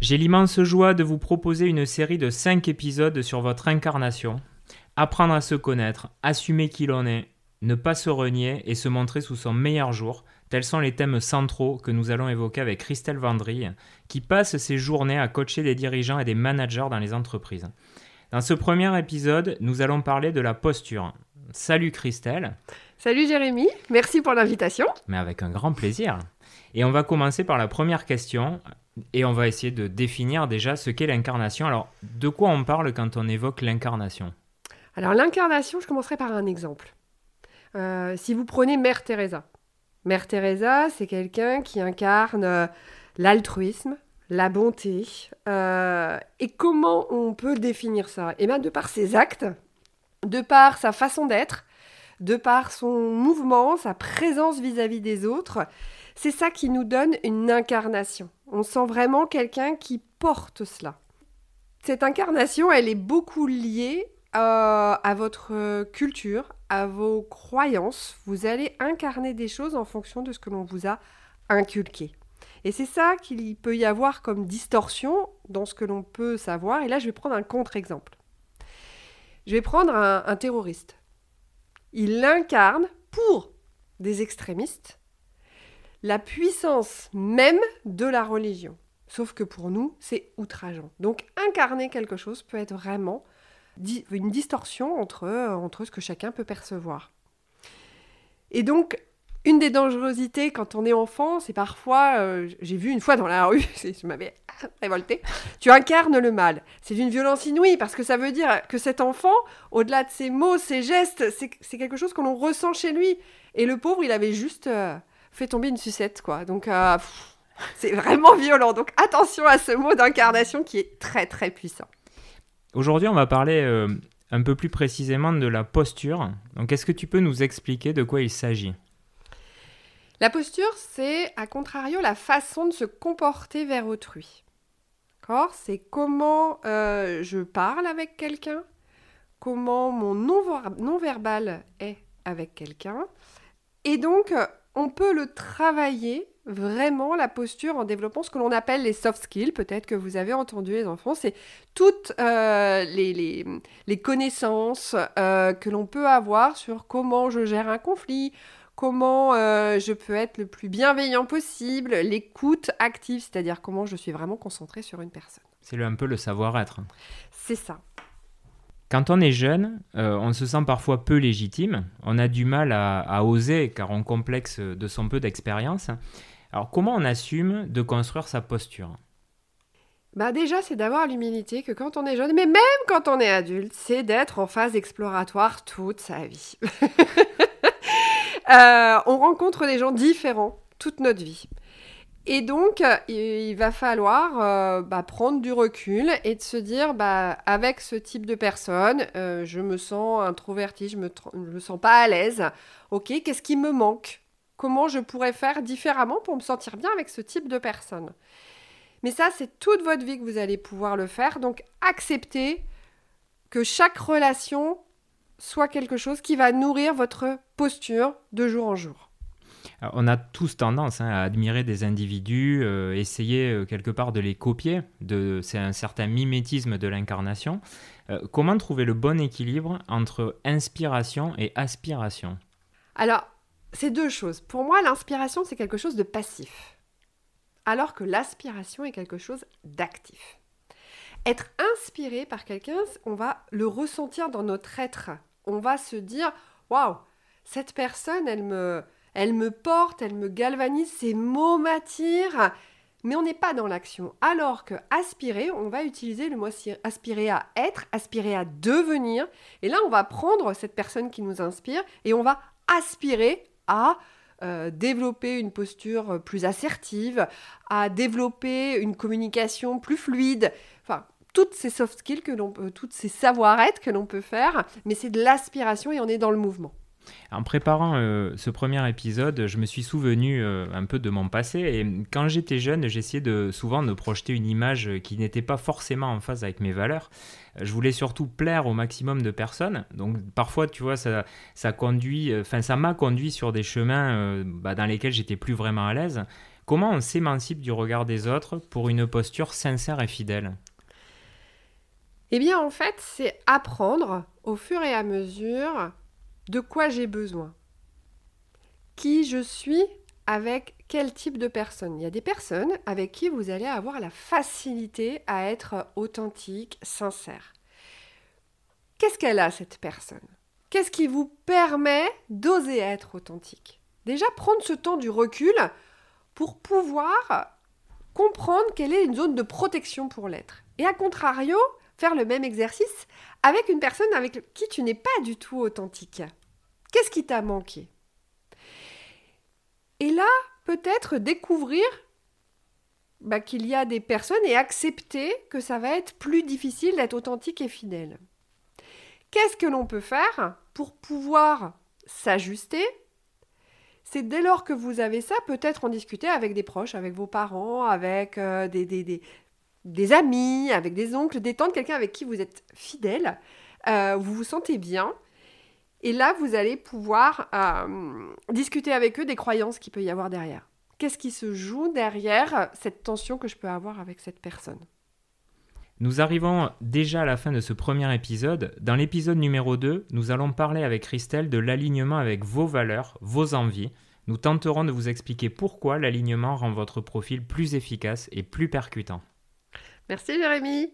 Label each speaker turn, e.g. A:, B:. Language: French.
A: J'ai l'immense joie de vous proposer une série de 5 épisodes sur votre incarnation. Apprendre à se connaître, assumer qui l'on est, ne pas se renier et se montrer sous son meilleur jour, tels sont les thèmes centraux que nous allons évoquer avec Christelle Vendry, qui passe ses journées à coacher des dirigeants et des managers dans les entreprises. Dans ce premier épisode, nous allons parler de la posture. Salut Christelle.
B: Salut Jérémy, merci pour l'invitation.
A: Mais avec un grand plaisir. Et on va commencer par la première question et on va essayer de définir déjà ce qu'est l'incarnation. Alors, de quoi on parle quand on évoque l'incarnation?
B: Alors, l'incarnation, je commencerai par un exemple. Euh, si vous prenez Mère Teresa. Mère Teresa, c'est quelqu'un qui incarne euh, l'altruisme, la bonté. Euh, et comment on peut définir ça? Eh bien, de par ses actes, de par sa façon d'être, de par son mouvement, sa présence vis-à-vis des autres, c'est ça qui nous donne une incarnation. On sent vraiment quelqu'un qui porte cela. Cette incarnation, elle est beaucoup liée euh, à votre culture, à vos croyances. Vous allez incarner des choses en fonction de ce que l'on vous a inculqué. Et c'est ça qu'il peut y avoir comme distorsion dans ce que l'on peut savoir. Et là, je vais prendre un contre-exemple. Je vais prendre un, un terroriste. Il incarne pour des extrémistes la puissance même de la religion. Sauf que pour nous, c'est outrageant. Donc incarner quelque chose peut être vraiment une distorsion entre, entre ce que chacun peut percevoir. Et donc, une des dangerosités quand on est enfant, c'est parfois, euh, j'ai vu une fois dans la rue, je m'avais révolté, tu incarnes le mal. C'est d'une violence inouïe parce que ça veut dire que cet enfant, au-delà de ses mots, ses gestes, c'est quelque chose que l'on ressent chez lui. Et le pauvre, il avait juste euh, fait tomber une sucette, quoi. Donc, euh, c'est vraiment violent. Donc, attention à ce mot d'incarnation qui est très, très puissant.
A: Aujourd'hui, on va parler euh, un peu plus précisément de la posture. Donc, est-ce que tu peux nous expliquer de quoi il s'agit?
B: La posture, c'est, à contrario, la façon de se comporter vers autrui. C'est comment euh, je parle avec quelqu'un, comment mon non-verbal est avec quelqu'un. Et donc, on peut le travailler vraiment la posture en développant ce que l'on appelle les soft skills. Peut-être que vous avez entendu les enfants, c'est toutes euh, les, connaissances euh, que l'on peut avoir sur comment je gère un conflit, comment euh, je peux être le plus bienveillant possible, l'écoute active, c'est-à-dire comment je suis vraiment concentré sur une personne.
A: C'est un peu le savoir-être.
B: C'est ça.
A: Quand on est jeune, euh, on se sent parfois peu légitime, on a du mal à, oser car on complexe de son peu d'expérience. Alors comment on assume de construire sa posture?
B: Bah déjà, c'est d'avoir l'humilité que quand on est jeune, mais même quand on est adulte, c'est d'être en phase exploratoire toute sa vie. Euh, on rencontre des gens différents toute notre vie. Et donc, il va falloir euh, bah, prendre du recul et de se dire, bah, avec ce type de personne, euh, je me sens introvertie, je me, me sens pas à l'aise. Ok, qu'est-ce qui me manque? Comment je pourrais faire différemment pour me sentir bien avec ce type de personne? Mais ça, c'est toute votre vie que vous allez pouvoir le faire. Donc, acceptez que chaque relation soit quelque chose qui va nourrir votre posture de jour en jour
A: on a tous tendance hein, à admirer des individus, euh, essayer euh, quelque part de les copier. c'est un certain mimétisme de l'incarnation. Euh, comment trouver le bon équilibre entre inspiration et aspiration?
B: Alors, c'est deux choses. Pour moi, l'inspiration, c'est quelque chose de passif, alors que l'aspiration est quelque chose d'actif. Être inspiré par quelqu'un, on va le ressentir dans notre être. On va se dire, waouh, cette personne, elle me, elle me porte, elle me galvanise, ces mots m'attirent. Mais on n'est pas dans l'action. Alors que aspirer, on va utiliser le mot aspirer à être, aspirer à devenir. Et là, on va prendre cette personne qui nous inspire et on va aspirer à euh, développer une posture plus assertive, à développer une communication plus fluide. Enfin, toutes ces soft skills que l'on peut, toutes ces savoir-être que l'on peut faire, mais c'est de l'aspiration et on est dans le mouvement.
A: En préparant euh, ce premier épisode, je me suis souvenu euh, un peu de mon passé et quand j'étais jeune, j'essayais de, souvent de projeter une image qui n'était pas forcément en phase avec mes valeurs. Je voulais surtout plaire au maximum de personnes. Donc parfois, tu vois, ça, ça conduit, m'a conduit sur des chemins euh, bah, dans lesquels j'étais plus vraiment à l'aise Comment on s'émancipe du regard des autres pour une posture sincère et fidèle?
B: Eh bien, en fait, c'est apprendre au fur et à mesure de quoi j'ai besoin. Qui je suis avec quel type de personne. Il y a des personnes avec qui vous allez avoir la facilité à être authentique, sincère. Qu'est-ce qu'elle a, cette personne? Qu'est-ce qui vous permet d'oser être authentique? Déjà, prendre ce temps du recul pour pouvoir comprendre quelle est une zone de protection pour l'être. Et à contrario, faire le même exercice avec une personne avec qui tu n'es pas du tout authentique. Qu'est-ce qui t'a manqué? Et là, peut-être découvrir bah, qu'il y a des personnes et accepter que ça va être plus difficile d'être authentique et fidèle. Qu'est-ce que l'on peut faire pour pouvoir s'ajuster? C'est dès lors que vous avez ça, peut-être en discuter avec des proches, avec vos parents, avec euh, des, amis, avec des oncles, des tantes, quelqu'un avec qui vous êtes fidèle, euh, vous vous sentez bien. Et là, vous allez pouvoir euh, discuter avec eux des croyances qu'il peut y avoir derrière. Qu'est-ce qui se joue derrière cette tension que je peux avoir avec cette personne?
A: Nous arrivons déjà à la fin de ce premier épisode. Dans l'épisode numéro 2, nous allons parler avec Christelle de l'alignement avec vos valeurs, vos envies. Nous tenterons de vous expliquer pourquoi l'alignement rend votre profil plus efficace et plus percutant.
B: Merci Jérémy